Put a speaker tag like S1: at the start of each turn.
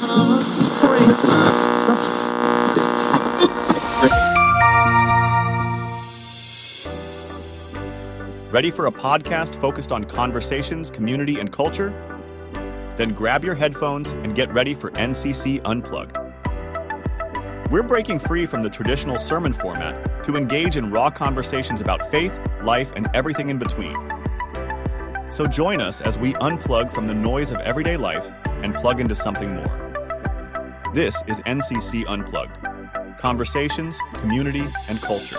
S1: Ready for a podcast focused on conversations, community, and culture? Then grab your headphones and get ready for NCC Unplugged. We're breaking free from the traditional sermon format to engage in raw conversations about faith, life, and everything in between. So join us as we unplug from the noise of everyday life and plug into something more. This is NCC Unplugged conversations, community, and culture.